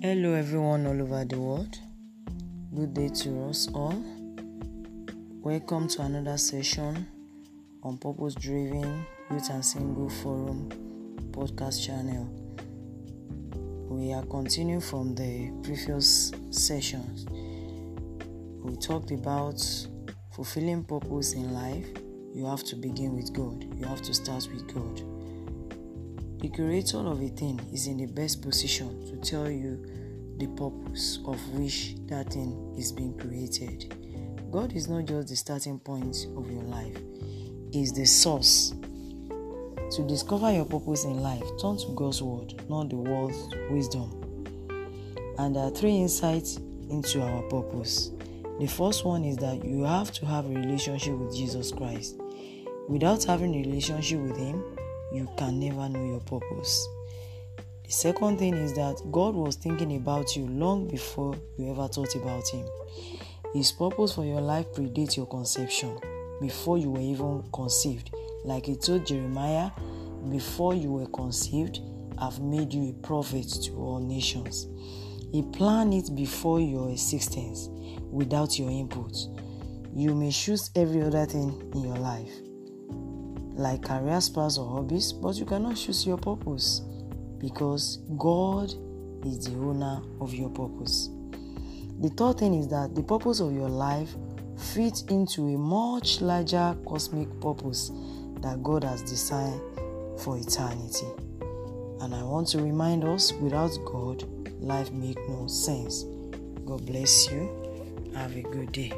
Hello, everyone all over the world. Good day to us all. Welcome to another session on Purpose Driven Youth and Single Forum podcast channel. We are continuing from the previous sessions. We talked about fulfilling purpose in life. You have to begin with God, you have to start with God. The creator of a thing is in the best position to tell you the purpose of which that thing is being created. God is not just the starting point of your life, is the source. To discover your purpose in life, turn to God's word, not the world's wisdom. And there are three insights into our purpose. The first one is that you have to have a relationship with Jesus Christ. Without having a relationship with Him, you can never know your purpose. The second thing is that God was thinking about you long before you ever thought about Him. His purpose for your life predates your conception, before you were even conceived. Like He told Jeremiah, before you were conceived, I've made you a prophet to all nations. He planned it before your existence without your input. You may choose every other thing in your life like career paths or hobbies, but you cannot choose your purpose because God is the owner of your purpose. The third thing is that the purpose of your life fits into a much larger cosmic purpose that God has designed for eternity. And I want to remind us without God, life makes no sense. God bless you. Have a good day.